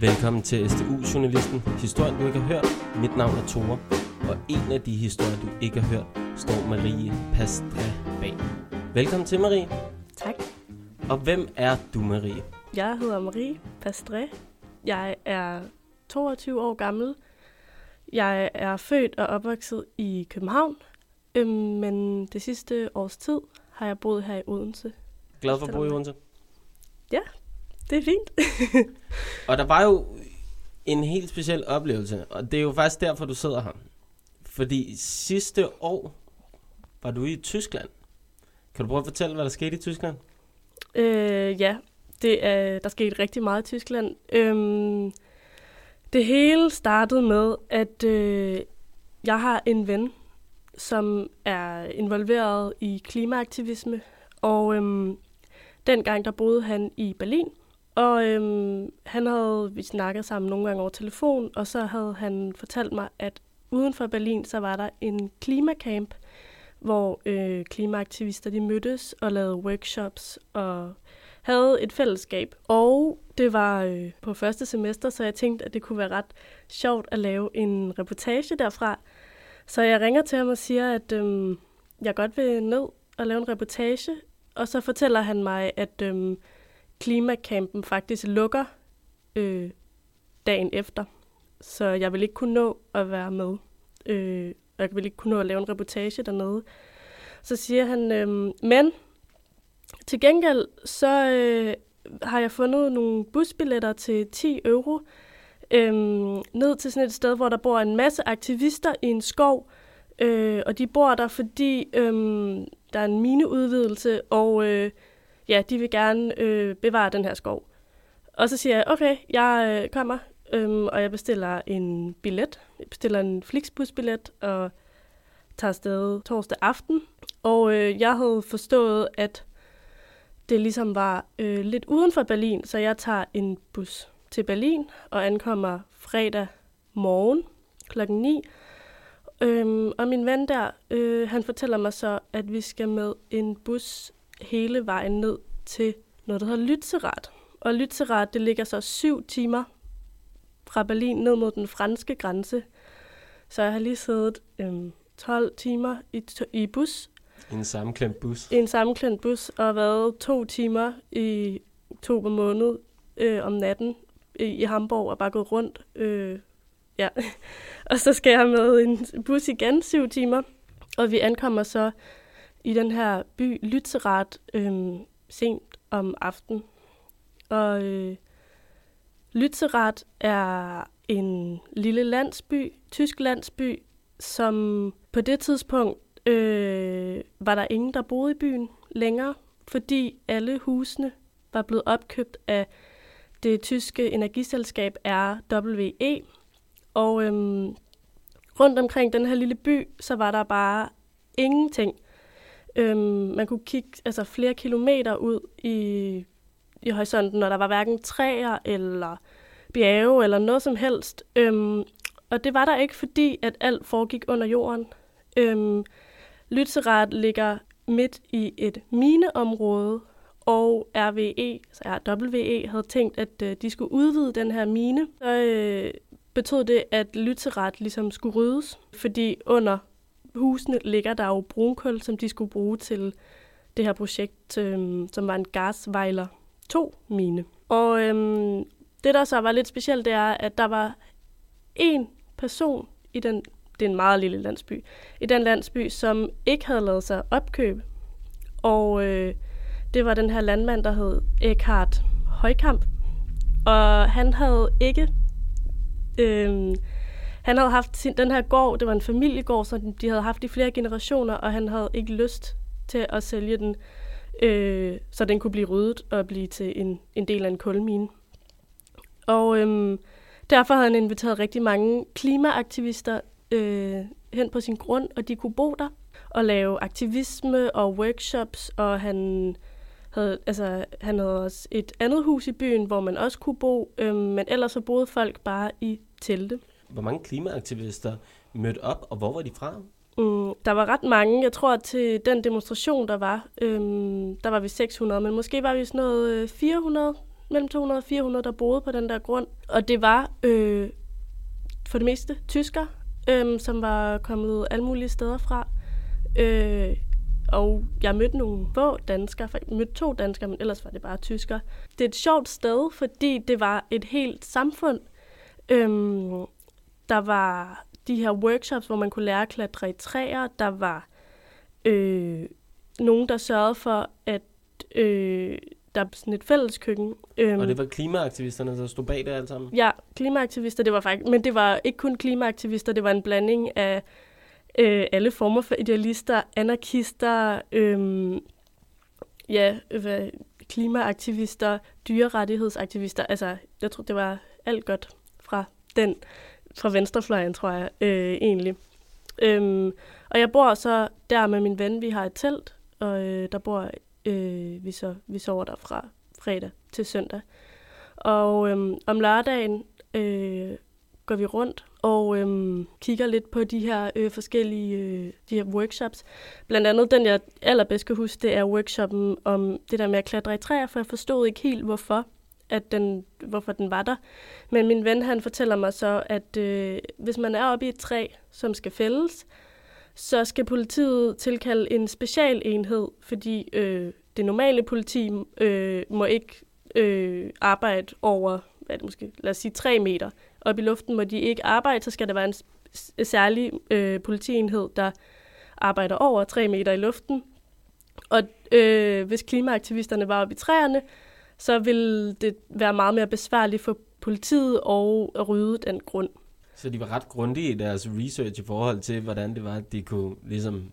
Velkommen til SDU-journalisten. Historien, du ikke har hørt. Mit navn er Tore, og en af de historier, du ikke har hørt, står Marie Pastre bag. Velkommen til, Marie. Tak. Og hvem er du, Marie? Jeg hedder Marie Pastre. Jeg er 22 år gammel. Jeg er født og opvokset i København, øhm, men det sidste års tid har jeg boet her i Odense. Glad for at bo i Odense? Det er fint. Og der var jo en helt speciel oplevelse, og det er jo faktisk derfor, du sidder her. Fordi sidste år var du i Tyskland. Kan du prøve at fortælle, hvad der skete i Tyskland? Øh, ja, det er, der skete rigtig meget i Tyskland. Øhm, det hele startede med, at øh, jeg har en ven, som er involveret i klimaaktivisme, og øhm, dengang der boede han i Berlin, og øhm, han havde, vi snakket sammen nogle gange over telefon, og så havde han fortalt mig, at uden for Berlin, så var der en klimakamp, hvor øh, klimaaktivister de mødtes og lavede workshops og havde et fællesskab. Og det var øh, på første semester, så jeg tænkte, at det kunne være ret sjovt at lave en reportage derfra. Så jeg ringer til ham og siger, at øh, jeg godt vil ned og lave en reportage. Og så fortæller han mig, at øh, klimakampen faktisk lukker øh, dagen efter. Så jeg vil ikke kunne nå at være med. Øh, jeg vil ikke kunne nå at lave en reportage dernede. Så siger han, øh, men til gengæld så øh, har jeg fundet nogle busbilletter til 10 euro øh, ned til sådan et sted, hvor der bor en masse aktivister i en skov. Øh, og de bor der, fordi øh, der er en mineudvidelse, og øh, ja, de vil gerne øh, bevare den her skov. Og så siger jeg, okay, jeg øh, kommer, øh, og jeg bestiller en billet. Jeg bestiller en Flixbus-billet, og tager afsted torsdag aften. Og øh, jeg havde forstået, at det ligesom var øh, lidt uden for Berlin, så jeg tager en bus til Berlin og ankommer fredag morgen klokken 9. Øhm, og min ven der, øh, han fortæller mig så, at vi skal med en bus hele vejen ned til noget, der hedder Lützerath. Og Lützerath, det ligger så syv timer fra Berlin ned mod den franske grænse. Så jeg har lige siddet øhm, 12 timer i, i bus. En sammenklemt bus. I en sammenklemt bus, og været to timer i oktober måned øh, om natten i, i Hamburg, og bare gået rundt. Øh, ja. og så skal jeg med en bus igen syv timer, og vi ankommer så i den her by Lützerath øh, sent om aftenen. Og øh, Lützerath er en lille landsby, tysk landsby, som på det tidspunkt øh, var der ingen, der boede i byen længere, fordi alle husene var blevet opkøbt af det tyske energiselskab RWE. Og øhm, rundt omkring den her lille by, så var der bare ingenting. Øhm, man kunne kigge altså, flere kilometer ud i, i horisonten, og der var hverken træer eller bjerge eller noget som helst. Øhm, og det var der ikke, fordi at alt foregik under jorden. Øhm, Lützerath ligger midt i et mineområde, og RWE, så altså RWE havde tænkt, at øh, de skulle udvide den her mine. Så øh, betød det, at Lützerath ligesom skulle ryddes, fordi under husene ligger der jo brunkul, som de skulle bruge til det her projekt, øh, som var en gasvejler 2-mine. Og øh, det, der så var lidt specielt, det er, at der var en person i den, det er en meget lille landsby, i den landsby, som ikke havde lavet sig opkøbe. Og øh, det var den her landmand, der hed Eckhart Højkamp. Og han havde ikke... Øh, han havde haft sin, den her gård, det var en familiegård, som de havde haft i flere generationer, og han havde ikke lyst til at sælge den, øh, så den kunne blive ryddet og blive til en, en del af en kulmine. Og øh, derfor havde han inviteret rigtig mange klimaaktivister øh, hen på sin grund, og de kunne bo der og lave aktivisme og workshops, og han havde, altså, han havde også et andet hus i byen, hvor man også kunne bo, øh, men ellers så boede folk bare i telte. Hvor mange klimaaktivister mødte op, og hvor var de fra? Mm, der var ret mange. Jeg tror, at til den demonstration, der var, øhm, der var vi 600, men måske var vi sådan noget øh, 400, mellem 200 og 400, der boede på den der grund. Og det var øh, for det meste tysker, øh, som var kommet alle mulige steder fra. Øh, og jeg mødte nogle få danskere, jeg mødte to danskere, men ellers var det bare tysker. Det er et sjovt sted, fordi det var et helt samfund. Øhm, der var de her workshops, hvor man kunne lære at klatre i træer. Der var øh, nogen, der sørgede for, at øh, der er sådan et fælles køkken. Øhm, og det var klimaaktivisterne, der stod bag det alt sammen? Ja, klimaaktivister, det var faktisk, men det var ikke kun klimaaktivister, det var en blanding af øh, alle former for idealister, anarkister, øh, ja, hvad, klimaaktivister, dyrerettighedsaktivister. Altså, jeg tror, det var alt godt fra den, fra venstrefløjen, tror jeg, øh, egentlig. Øhm, og jeg bor så der med min ven, vi har et telt, og øh, der bor øh, vi, så, vi sover der fra fredag til søndag. Og øh, om lørdagen øh, går vi rundt og øh, kigger lidt på de her øh, forskellige øh, de her workshops. Blandt andet den, jeg allerbedst kan huske, det er workshoppen om det der med at klatre i træer, for jeg forstod ikke helt, hvorfor at den, hvorfor den var der. Men min ven, han fortæller mig så, at øh, hvis man er oppe i et træ, som skal fældes, så skal politiet tilkalde en specialenhed, fordi øh, det normale politi øh, må ikke øh, arbejde over, hvad er det måske, lad os sige, 3 meter op i luften, må de ikke arbejde, så skal der være en særlig øh, politienhed, der arbejder over 3 meter i luften. Og øh, hvis klimaaktivisterne var oppe i træerne, så vil det være meget mere besværligt for politiet at rydde den grund. Så de var ret grundige i deres research i forhold til, hvordan det var, at de kunne ligesom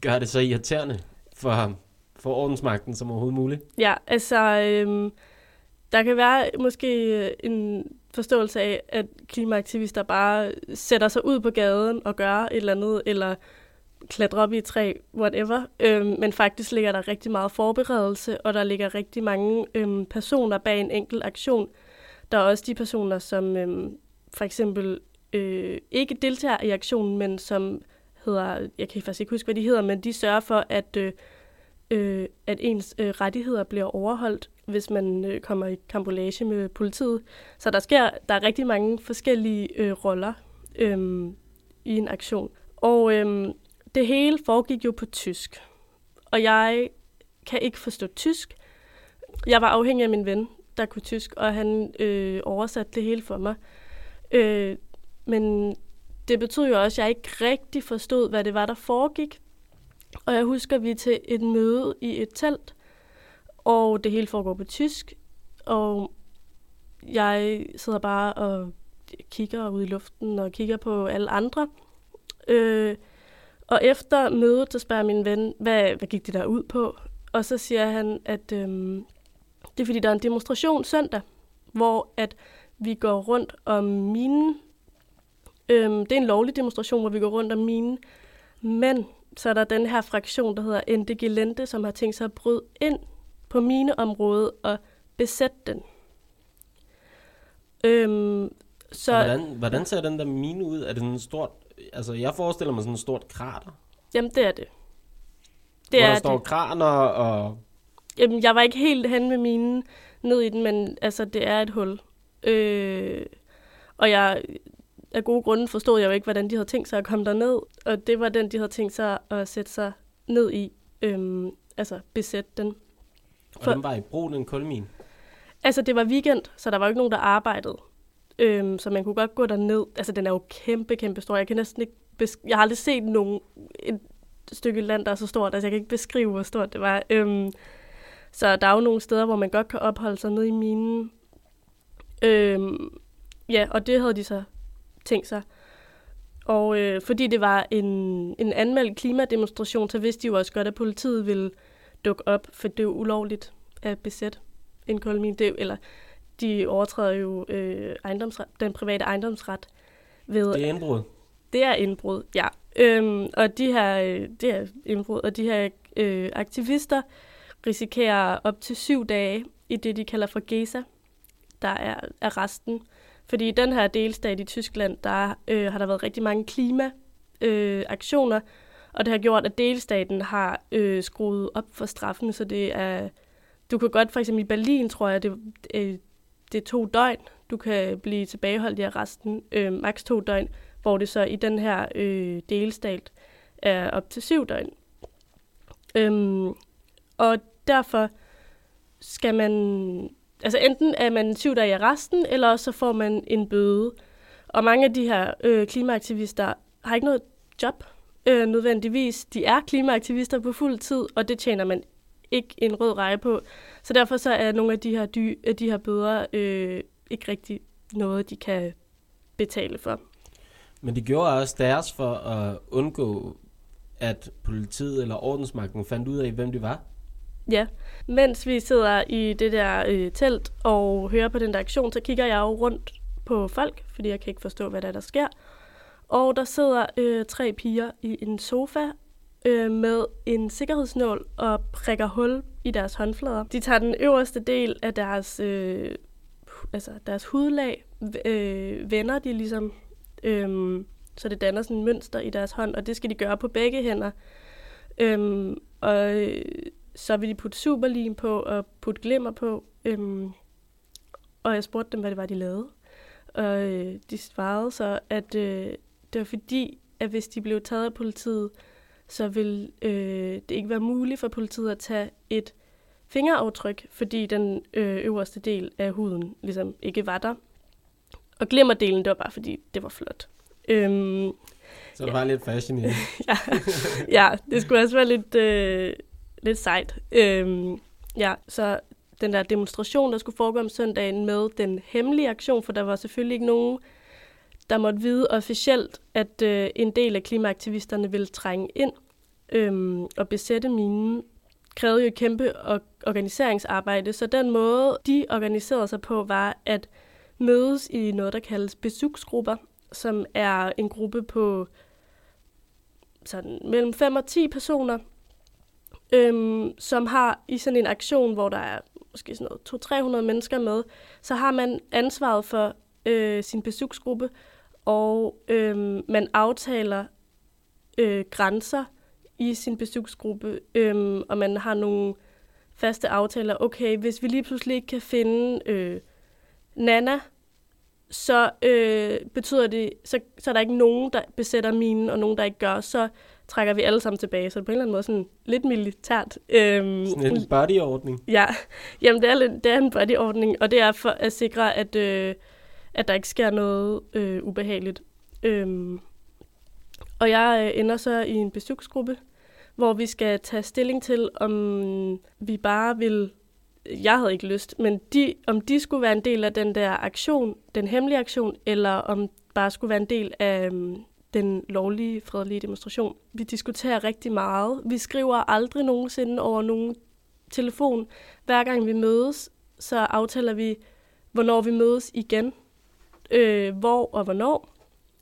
gøre det så irriterende for, for ordensmagten som overhovedet muligt. Ja, altså, øh, der kan være måske en forståelse af, at klimaaktivister bare sætter sig ud på gaden og gør et eller andet, eller klatre op i et træ, whatever. Øhm, men faktisk ligger der rigtig meget forberedelse, og der ligger rigtig mange øhm, personer bag en enkelt aktion. Der er også de personer, som øhm, for eksempel øh, ikke deltager i aktionen, men som hedder, jeg kan faktisk ikke huske, hvad de hedder, men de sørger for, at, øh, øh, at ens øh, rettigheder bliver overholdt hvis man øh, kommer i kambolage med politiet. Så der sker, der er rigtig mange forskellige øh, roller øh, i en aktion. Og øh, det hele foregik jo på tysk. Og jeg kan ikke forstå tysk. Jeg var afhængig af min ven, der kunne tysk, og han øh, oversatte det hele for mig. Øh, men det betød jo også, at jeg ikke rigtig forstod, hvad det var, der foregik. Og jeg husker, at vi til et møde i et telt, og det hele foregår på tysk, og jeg sidder bare og kigger ud i luften og kigger på alle andre. Øh, og efter mødet, så spørger min ven, hvad, hvad gik det der ud på? Og så siger han, at øhm, det er fordi, der er en demonstration søndag, hvor at vi går rundt om minen. Øhm, det er en lovlig demonstration, hvor vi går rundt om minen. Men så er der den her fraktion, der hedder NDG Lente, som har tænkt sig at bryde ind på mineområdet og besætte den. Øhm, så, hvordan, hvordan ser den der mine ud? Er det sådan en stort... Altså, jeg forestiller mig sådan en stort krater. Jamen, det er det. det Hvor er der står det. kraner og... Jamen, jeg var ikke helt hen med minen ned i den, men altså, det er et hul. Øh, og jeg, af gode grunde forstod jeg jo ikke, hvordan de havde tænkt sig at komme derned. Og det var den, de havde tænkt sig at sætte sig ned i. Øhm, altså, besætte den. Og For, den var i brug, den kulmin? Altså, det var weekend, så der var jo ikke nogen, der arbejdede. Øhm, så man kunne godt gå derned. Altså, den er jo kæmpe, kæmpe stor. Jeg kan næsten ikke besk- Jeg har aldrig set nogen, et stykke land, der er så stort. Altså, jeg kan ikke beskrive, hvor stort det var. Øhm, så der er jo nogle steder, hvor man godt kan opholde sig nede i minen. Øhm, ja, og det havde de så tænkt sig. Og øh, fordi det var en, en anmeldt klimademonstration, så vidste de jo også godt, at politiet ville dukke op, for det er jo ulovligt at besætte en koloni. Det, eller de overtræder jo øh, den private ejendomsret. Ved, det er indbrud? Det er indbrud, ja. Øhm, og de her, øh, det er indbrud, og de her øh, aktivister risikerer op til syv dage i det, de kalder for GESA, der er arresten. Fordi i den her delstat i Tyskland, der øh, har der været rigtig mange klimaaktioner, øh, og det har gjort, at delstaten har øh, skruet op for straffen, så det er, du kan godt, for eksempel i Berlin, tror jeg, det, øh, det er to døgn, du kan blive tilbageholdt i arresten, øh, maks to døgn, hvor det så i den her øh, delstat er op til syv døgn. Øhm, og derfor skal man, altså enten er man syv dage i arresten, eller også så får man en bøde. Og mange af de her øh, klimaaktivister har ikke noget job øh, nødvendigvis. De er klimaaktivister på fuld tid, og det tjener man ikke en rød reje på. Så derfor så er nogle af de her, dy, de her bøder øh, ikke rigtig noget, de kan betale for. Men de gjorde også deres for at undgå, at politiet eller ordensmagten fandt ud af, hvem de var. Ja, mens vi sidder i det der øh, telt og hører på den der aktion, så kigger jeg jo rundt på folk, fordi jeg kan ikke forstå, hvad der, er, der sker. Og der sidder øh, tre piger i en sofa øh, med en sikkerhedsnål og prikker hul i deres håndflader. De tager den øverste del af deres, øh, altså deres hudlag, øh, vender de ligesom, øh, så det danner sådan en mønster i deres hånd, og det skal de gøre på begge hænder. Øh, og øh, så vil de putte superlim på og putte glimmer på. Øh, og jeg spurgte dem, hvad det var, de lavede. Og øh, de svarede så, at øh, det var fordi, at hvis de blev taget af politiet, så vil øh, det ikke være muligt for politiet at tage et fingeraftryk, fordi den øh, øverste del af huden ligesom ikke var der. Og glimmerdelen, det var bare fordi, det var flot. Øhm, så det ja. var lidt fashion i ja, ja, det skulle også være lidt, øh, lidt sejt. Øhm, ja, så den der demonstration, der skulle foregå om søndagen med den hemmelige aktion, for der var selvfølgelig ikke nogen, der måtte vide officielt, at øh, en del af klimaaktivisterne ville trænge ind øhm, og besætte minen, krævede jo et kæmpe organiseringsarbejde. Så den måde, de organiserede sig på, var at mødes i noget, der kaldes besugsgrupper, som er en gruppe på sådan mellem 5 og 10 personer, øhm, som har i sådan en aktion, hvor der er måske sådan noget 200-300 mennesker med, så har man ansvaret for øh, sin besugsgruppe, og øh, man aftaler øh, grænser i sin besøgsgruppe, øh, og man har nogle faste aftaler. Okay, hvis vi lige pludselig ikke kan finde øh, Nana, så øh, betyder det, så, så er der ikke nogen, der besætter minen, og nogen, der ikke gør, så trækker vi alle sammen tilbage. Så det er på en eller anden måde sådan lidt militært. Øhm, sådan en bodyordning. Ja, jamen det er, lidt, det er en bodyordning, og det er for at sikre, at, øh, at der ikke sker noget øh, ubehageligt. Øhm, og jeg øh, ender så i en besøgsgruppe, hvor vi skal tage stilling til, om vi bare vil jeg havde ikke lyst, men de, om de skulle være en del af den der aktion, den hemmelige aktion, eller om bare skulle være en del af øh, den lovlige, fredelige demonstration. Vi diskuterer rigtig meget. Vi skriver aldrig nogensinde over nogen telefon. Hver gang vi mødes, så aftaler vi, hvornår vi mødes igen, øh, hvor og hvornår,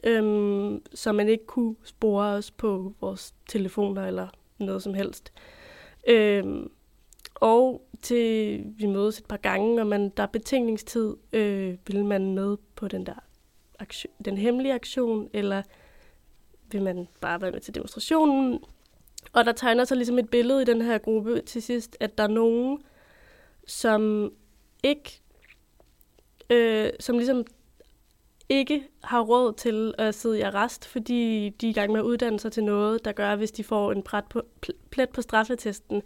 øh, så man ikke kunne spore os på vores telefoner eller noget som helst. Øhm, og til vi mødes et par gange, og man, der er betingningstid, øh, vil man med på den der aktion, den hemmelige aktion, eller vil man bare være med til demonstrationen. Og der tegner sig ligesom et billede i den her gruppe til sidst, at der er nogen, som ikke, øh, som ligesom ikke har råd til at sidde i arrest, fordi de er i gang med at uddanne sig til noget, der gør, at hvis de får en plet på, plet på straffetesten,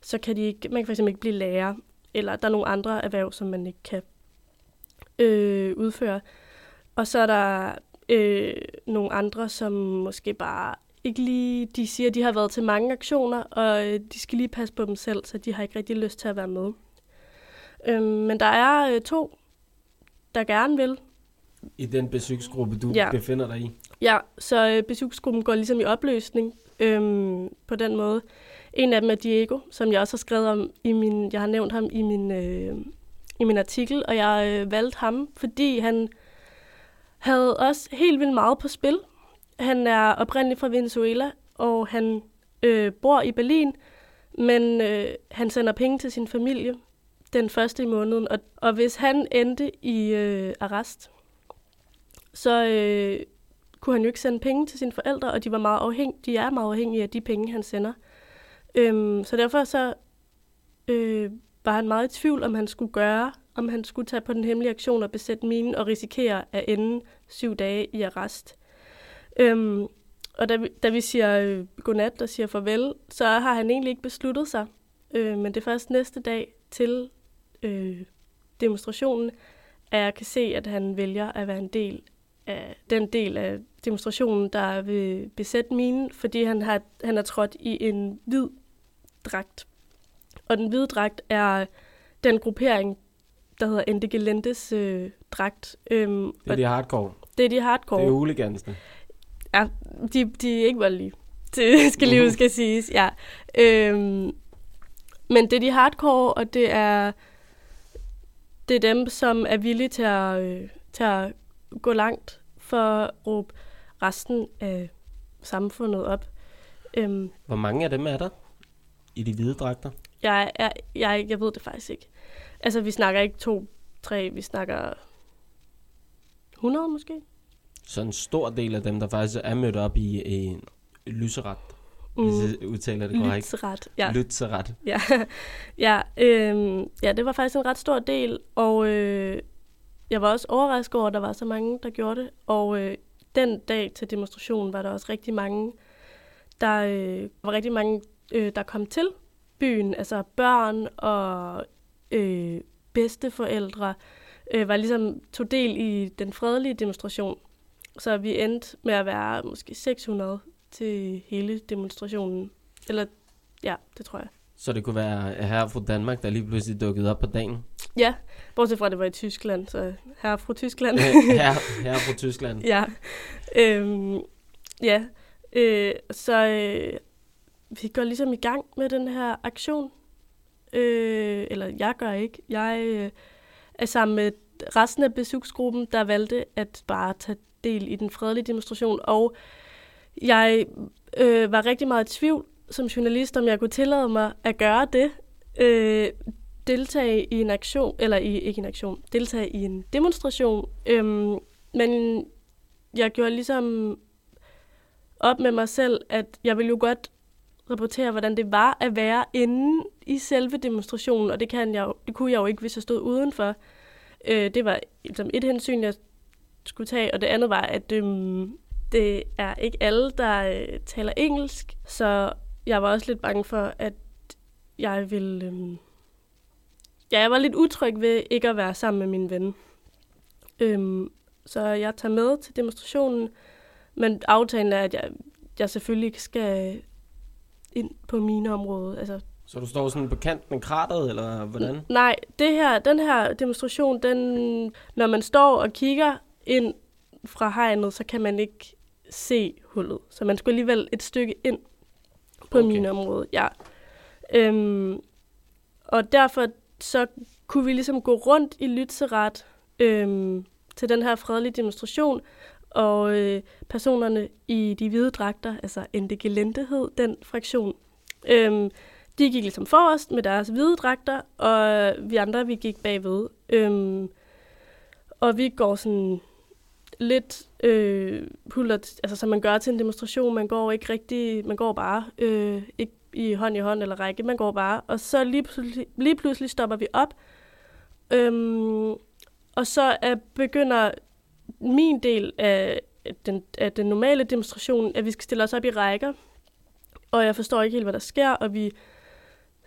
så kan de ikke, man kan fx ikke blive lærer, eller der er nogle andre erhverv, som man ikke kan øh, udføre. Og så er der øh, nogle andre, som måske bare ikke lige, de siger, at de har været til mange aktioner, og øh, de skal lige passe på dem selv, så de har ikke rigtig lyst til at være med. Øh, men der er øh, to, der gerne vil. I den besøgsgruppe, du ja. befinder dig i? Ja, så øh, besøgsgruppen går ligesom i opløsning øh, på den måde. En af dem er Diego, som jeg også har skrevet om i min, jeg har nævnt ham i min, øh, i min artikel, og jeg øh, valgte ham, fordi han havde også helt vildt meget på spil. Han er oprindeligt fra Venezuela, og han øh, bor i Berlin, men øh, han sender penge til sin familie den første i måneden. Og, og hvis han endte i øh, arrest, så øh, kunne han jo ikke sende penge til sine forældre, og de var meget afhæng, de er meget afhængige af de penge, han sender. Øhm, så derfor så øh, var han meget i tvivl, om han skulle gøre, om han skulle tage på den hemmelige aktion og besætte minen og risikere at ende syv dage i arrest. Øhm, og da vi, da vi siger øh, godnat og siger farvel, så har han egentlig ikke besluttet sig. Øh, men det er først næste dag til øh, demonstrationen, at jeg kan se, at han vælger at være en del af den del af demonstrationen, der vil besætte minen, fordi han har, han er trådt i en hvid dragt. Og den hvide dragt er den gruppering, der hedder Ende Gelendes øh, dragt. Øhm, Det er de hardcore. det er de hardcore. Det er hooligansene. Ja, de, de er ikke voldelige. Det skal lige skal siges, ja. Øhm, men det er de hardcore, og det er, det er dem, som er villige til at, øh, til at gå langt for at råbe resten af samfundet op. Øhm, Hvor mange af dem er der i de hvide dragter? jeg, er, jeg, jeg ved det faktisk ikke. Altså, vi snakker ikke to, tre, vi snakker 100 måske. Så en stor del af dem, der faktisk er mødt op i en lyseret, mm. hvis jeg udtaler det korrekt. Lytsret, ja. Lytseret. Ja, ja, øhm, ja, det var faktisk en ret stor del, og øh, jeg var også overrasket over, at der var så mange, der gjorde det. Og øh, den dag til demonstrationen var der også rigtig mange, der øh, var rigtig mange, øh, der kom til byen, altså børn og øh, bedsteforældre, øh, var ligesom tog del i den fredelige demonstration. Så vi endte med at være måske 600 til hele demonstrationen. Eller ja, det tror jeg. Så det kunne være her fra Danmark, der lige pludselig dukkede op på dagen. Ja, bortset fra, at det var i Tyskland, så her fra Tyskland. her, her fra Tyskland. ja, øhm, ja. Øh, så øh, vi går ligesom i gang med den her aktion. Øh, eller jeg gør ikke. Jeg øh, er sammen med resten af besøgsgruppen, der valgte at bare tage del i den fredelige demonstration. Og jeg øh, var rigtig meget i tvivl som journalist, om jeg kunne tillade mig at gøre det. Øh, deltage i en aktion, eller i, ikke en aktion, deltage i en demonstration. Øhm, men jeg gjorde ligesom op med mig selv, at jeg ville jo godt rapportere, hvordan det var at være inde i selve demonstrationen, og det, kan jeg, jo- det kunne jeg jo ikke, hvis jeg stod udenfor. Øh, det var ligesom et hensyn, jeg skulle tage, og det andet var, at øhm, det er ikke alle, der øh, taler engelsk, så jeg var også lidt bange for, at jeg ville... Øhm, ja, jeg var lidt utryg ved ikke at være sammen med min ven. Øhm, så jeg tager med til demonstrationen, men aftalen er, at jeg, jeg selvfølgelig ikke skal ind på mine område. Altså, Så du står sådan på kanten af krateret, eller hvordan? Nej, det her, den her demonstration, den, når man står og kigger ind fra hegnet, så kan man ikke se hullet. Så man skulle alligevel et stykke ind på Okay. okay. min område. Ja. Øhm, og derfor så kunne vi ligesom gå rundt i Lytseret øhm, til den her fredelige demonstration, og øh, personerne i de hvide dragter, altså Ende Gelente hed den fraktion, øhm, de gik ligesom forrest med deres hvide dragter, og vi andre, vi gik bagved. Øhm, og vi går sådan lidt øh, hullet, altså som man gør til en demonstration. Man går ikke rigtig, man går bare øh, ikke i hånd i hånd eller række, man går bare. Og så lige pludselig, lige pludselig stopper vi op. Øhm, og så er, begynder min del af den, af den normale demonstration, at vi skal stille os op i rækker. Og jeg forstår ikke helt, hvad der sker, og vi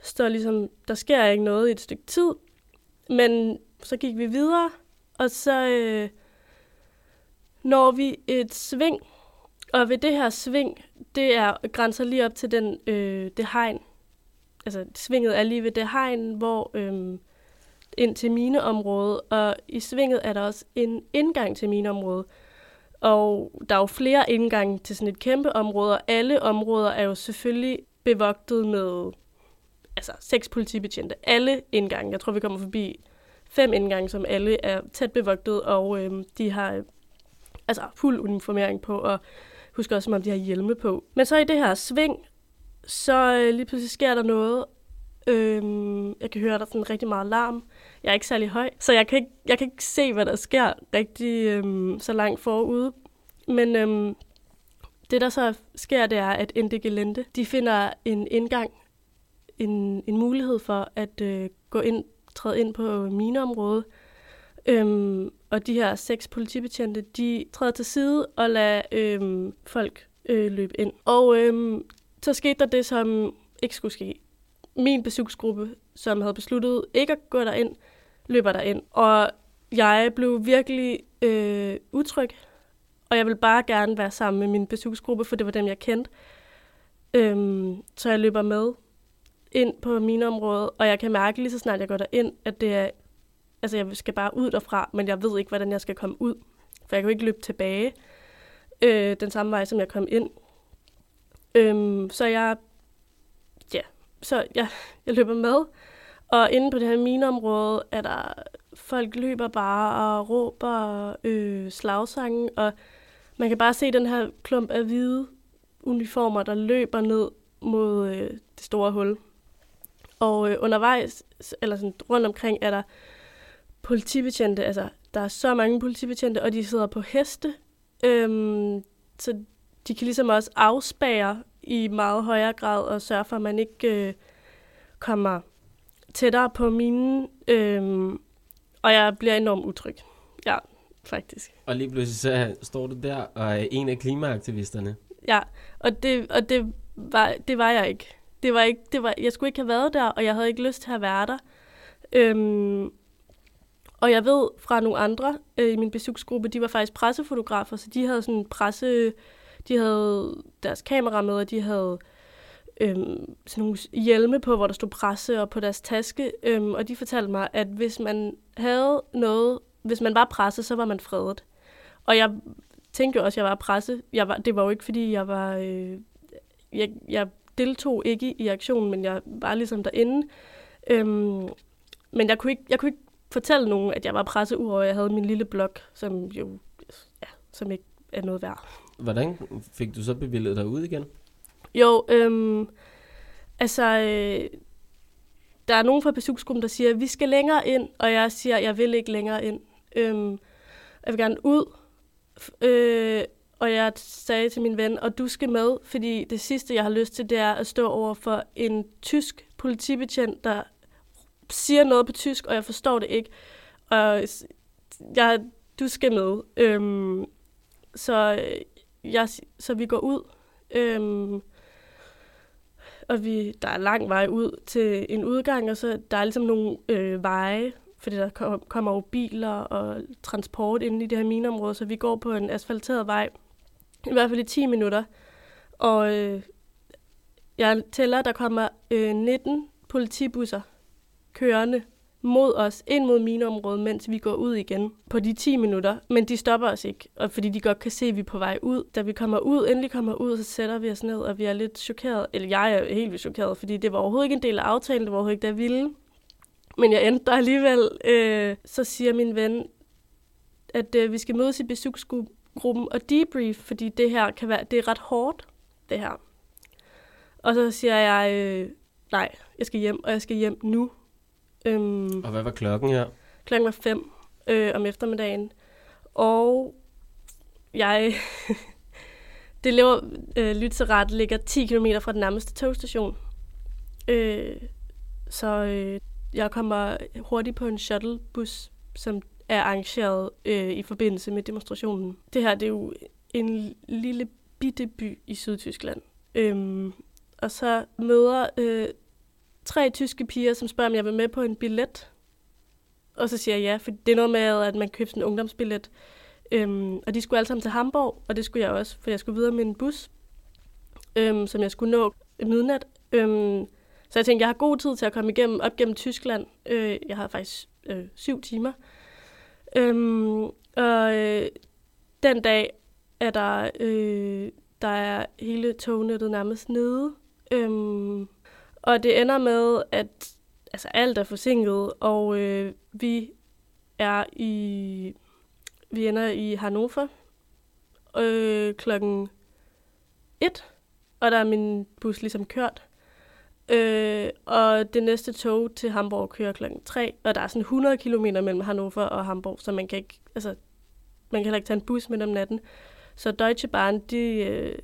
står ligesom, der sker ikke noget i et stykke tid. Men så gik vi videre, og så øh, når vi et sving, og ved det her sving, det er grænser lige op til den, øh, det hegn. Altså svinget er lige ved det hegn, hvor øh, ind til mineområdet, og i svinget er der også en indgang til mineområdet. Og der er jo flere indgange til sådan et kæmpe område, og alle områder er jo selvfølgelig bevogtet med altså seks politibetjente. Alle indgange. Jeg tror, vi kommer forbi fem indgange, som alle er tæt bevogtet, og øh, de har altså fuld uniformering på, og husker også, som om de har hjelme på. Men så i det her sving, så øh, lige pludselig sker der noget. Øhm, jeg kan høre, der er sådan rigtig meget larm. Jeg er ikke særlig høj, så jeg kan ikke, jeg kan ikke se, hvad der sker rigtig øhm, så langt forude. Men øhm, det, der så sker, det er, at Ende Gelente, de finder en indgang en, en mulighed for at øh, gå ind, træde ind på mineområdet. Øhm, og de her seks politibetjente, de træder til side og lader øhm, folk øh, løbe ind. Og øhm, så skete der det, som ikke skulle ske. Min besøgsgruppe, som havde besluttet ikke at gå derind, løber derind. Og jeg blev virkelig øh, utryg, og jeg ville bare gerne være sammen med min besøgsgruppe, for det var dem, jeg kendte. Øhm, så jeg løber med ind på mine område, og jeg kan mærke lige så snart jeg går derind, at det er, altså jeg skal bare ud derfra, men jeg ved ikke, hvordan jeg skal komme ud, for jeg kan jo ikke løbe tilbage øh, den samme vej, som jeg kom ind. Øhm, så jeg, ja, så jeg, jeg løber med, og inde på det her mineområde er der, folk løber bare og råber øh, slagsange, og man kan bare se den her klump af hvide uniformer, der løber ned mod øh, det store hul. Og øh, undervejs, eller sådan rundt omkring, er der politibetjente, altså der er så mange politibetjente, og de sidder på heste, øhm, så de kan ligesom også afspære i meget højere grad og sørge for, at man ikke øh, kommer tættere på mine, øhm, og jeg bliver enormt utryg. Ja, faktisk. Og lige pludselig så står du der og er en af klimaaktivisterne. Ja, og det, og det, var, det var jeg ikke. Det var ikke det var, jeg skulle ikke have været der, og jeg havde ikke lyst til at være der. Øhm, og jeg ved fra nogle andre øh, i min besøgsgruppe, de var faktisk pressefotografer, så de havde sådan presse, de havde deres kamera med, og de havde øhm, sådan nogle hjelme på, hvor der stod presse og på deres taske. Øhm, og de fortalte mig, at hvis man havde noget, hvis man var presse, så var man fredet. Og jeg tænkte jo også, at jeg var presse. Jeg var, det var jo ikke, fordi jeg var... Øh, jeg, jeg deltog ikke i aktionen, men jeg var ligesom derinde. Øhm, men jeg kunne, ikke, jeg kunne ikke fortælle nogen, at jeg var presse, udover at jeg havde min lille blog, som jo ja, som ikke er noget værd. Hvordan fik du så bevillet dig ud igen? Jo, øhm, altså, øh, der er nogen fra besøgsgruppen, der siger, at vi skal længere ind, og jeg siger, at jeg vil ikke længere ind. Øhm, jeg vil gerne ud, øh, og jeg sagde til min ven, og du skal med, fordi det sidste, jeg har lyst til, det er at stå over for en tysk politibetjent, der siger noget på tysk, og jeg forstår det ikke. Og jeg, du skal med. Øhm, så, øh, jeg, så vi går ud. Øhm, og vi, der er lang vej ud til en udgang, og så der er ligesom nogle øh, veje, fordi der kommer jo biler og transport ind i det her mineområde, så vi går på en asfalteret vej, i hvert fald i 10 minutter. Og øh, jeg tæller, der kommer øh, 19 politibusser kørende mod os, ind mod mineområdet, mens vi går ud igen på de 10 minutter. Men de stopper os ikke, og fordi de godt kan se, at vi er på vej ud. Da vi kommer ud, endelig kommer ud, så sætter vi os ned, og vi er lidt chokeret. Eller jeg er helt vildt chokeret, fordi det var overhovedet ikke en del af aftalen, det var overhovedet ikke, der ville. Men jeg endte der alligevel. Øh, så siger min ven, at øh, vi skal mødes i besøgsgruppen og debrief, fordi det her kan være, det er ret hårdt, det her. Og så siger jeg, øh, nej, jeg skal hjem, og jeg skal hjem nu. Øhm, og hvad var klokken her? Klokken var fem øh, om eftermiddagen. Og jeg... det lever, øh, Lytseret ligger 10 km fra den nærmeste togstation. Øh, så øh, jeg kommer hurtigt på en shuttlebus, som er arrangeret øh, i forbindelse med demonstrationen. Det her det er jo en lille bitte by i Sydtyskland. Øhm, og så møder øh, tre tyske piger, som spørger, om jeg vil med på en billet. Og så siger jeg ja, for det er noget med, at man købte en ungdomsbillet. Øhm, og de skulle alle sammen til Hamburg, og det skulle jeg også, for jeg skulle videre med en bus, øhm, som jeg skulle nå midnat. Øhm, så jeg tænkte, jeg har god tid til at komme igennem, op gennem Tyskland. Øh, jeg har faktisk øh, syv timer. Øhm, og øh, den dag er der, øh, der er hele tognettet nærmest nede. Øhm, og det ender med, at altså, alt er forsinket, og øh, vi er i vi ender i Hannover øh, klokken 1, og der er min bus ligesom kørt. Øh, og det næste tog til Hamburg kører klokken 3, og der er sådan 100 km mellem Hannover og Hamburg, så man kan ikke, altså, man kan heller ikke tage en bus midt om natten. Så Deutsche Bahn, de, øh,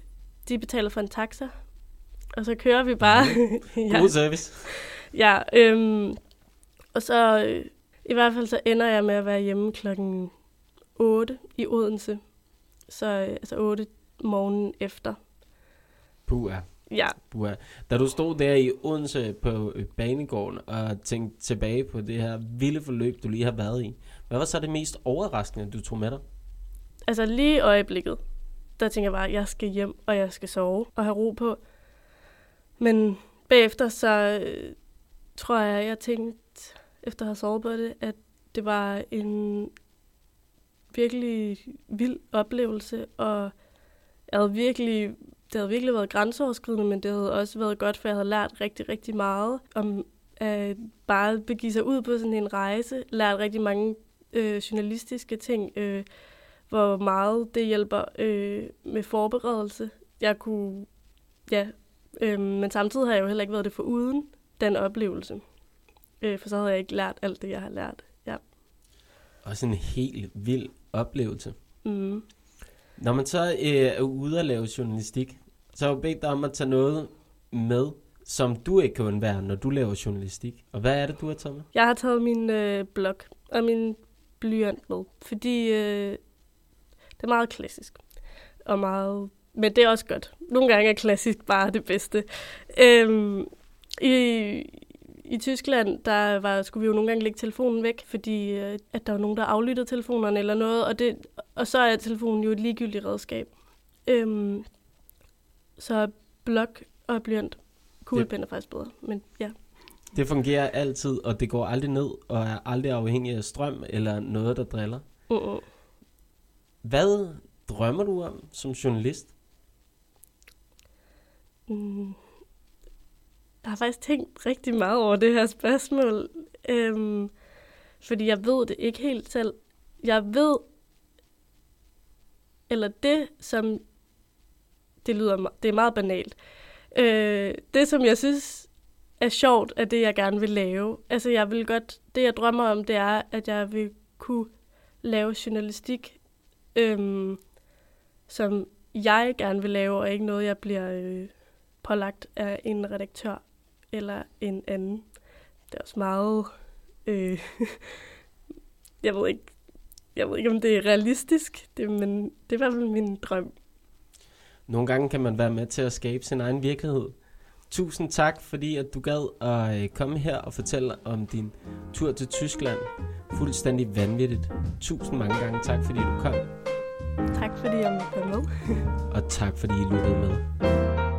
de betaler for en taxa, og så kører vi bare. ja. God service. Ja, øhm, og så øh, i hvert fald så ender jeg med at være hjemme klokken 8 i Odense. Så øh, altså 8 morgenen efter. Puh, Ja. Puh. Da du stod der i Odense på øh, banegården og tænkte tilbage på det her vilde forløb, du lige har været i, hvad var så det mest overraskende, du tog med dig? Altså lige i øjeblikket, der tænker jeg bare, at jeg skal hjem, og jeg skal sove og have ro på. Men bagefter så øh, tror jeg, jeg tænkte, efter at have sovet på det, at det var en virkelig vild oplevelse, og jeg havde virkelig, det havde virkelig været grænseoverskridende, men det havde også været godt, for jeg havde lært rigtig, rigtig meget om at bare begive sig ud på sådan en rejse, lært rigtig mange øh, journalistiske ting, øh, hvor meget det hjælper øh, med forberedelse. Jeg kunne, ja, øh, men samtidig har jeg jo heller ikke været det for uden den oplevelse. Øh, for så havde jeg ikke lært alt det, jeg har lært. Ja. Også en helt vild oplevelse. Mm. Når man så øh, er ude at lave journalistik, så har jeg bedt dig om at tage noget med, som du ikke kan undvære, når du laver journalistik. Og hvad er det, du har taget med? Jeg har taget min øh, blog og min blyant med, fordi øh, det er meget klassisk. Og meget, men det er også godt. Nogle gange er klassisk bare det bedste. Øhm, i, i Tyskland, der var, skulle vi jo nogle gange lægge telefonen væk, fordi øh, at der var nogen, der aflyttede telefonerne eller noget, og, det, og så er telefonen jo et ligegyldigt redskab. Øhm, så blok og blyant. Kuglepen er faktisk bedre, men ja. Det fungerer altid, og det går aldrig ned, og er aldrig afhængig af strøm eller noget, der driller. Uh-uh. Hvad drømmer du om som journalist? Mm. Jeg har faktisk tænkt rigtig meget over det her spørgsmål, øhm, fordi jeg ved det ikke helt selv. Jeg ved, eller det, som det lyder, det er meget banalt. Øh, det, som jeg synes er sjovt, er det, jeg gerne vil lave. Altså, jeg vil godt, det jeg drømmer om, det er, at jeg vil kunne lave journalistik, øhm, som jeg gerne vil lave, og ikke noget, jeg bliver øh, pålagt af en redaktør eller en anden. Det er også meget... Øh, jeg ved ikke, jeg ved ikke, om det er realistisk, det, men det er hvert fald min drøm. Nogle gange kan man være med til at skabe sin egen virkelighed. Tusind tak, fordi at du gad at øh, komme her og fortælle om din tur til Tyskland. Fuldstændig vanvittigt. Tusind mange gange tak, fordi du kom. Tak fordi jeg måtte være med. og tak fordi I lyttede med.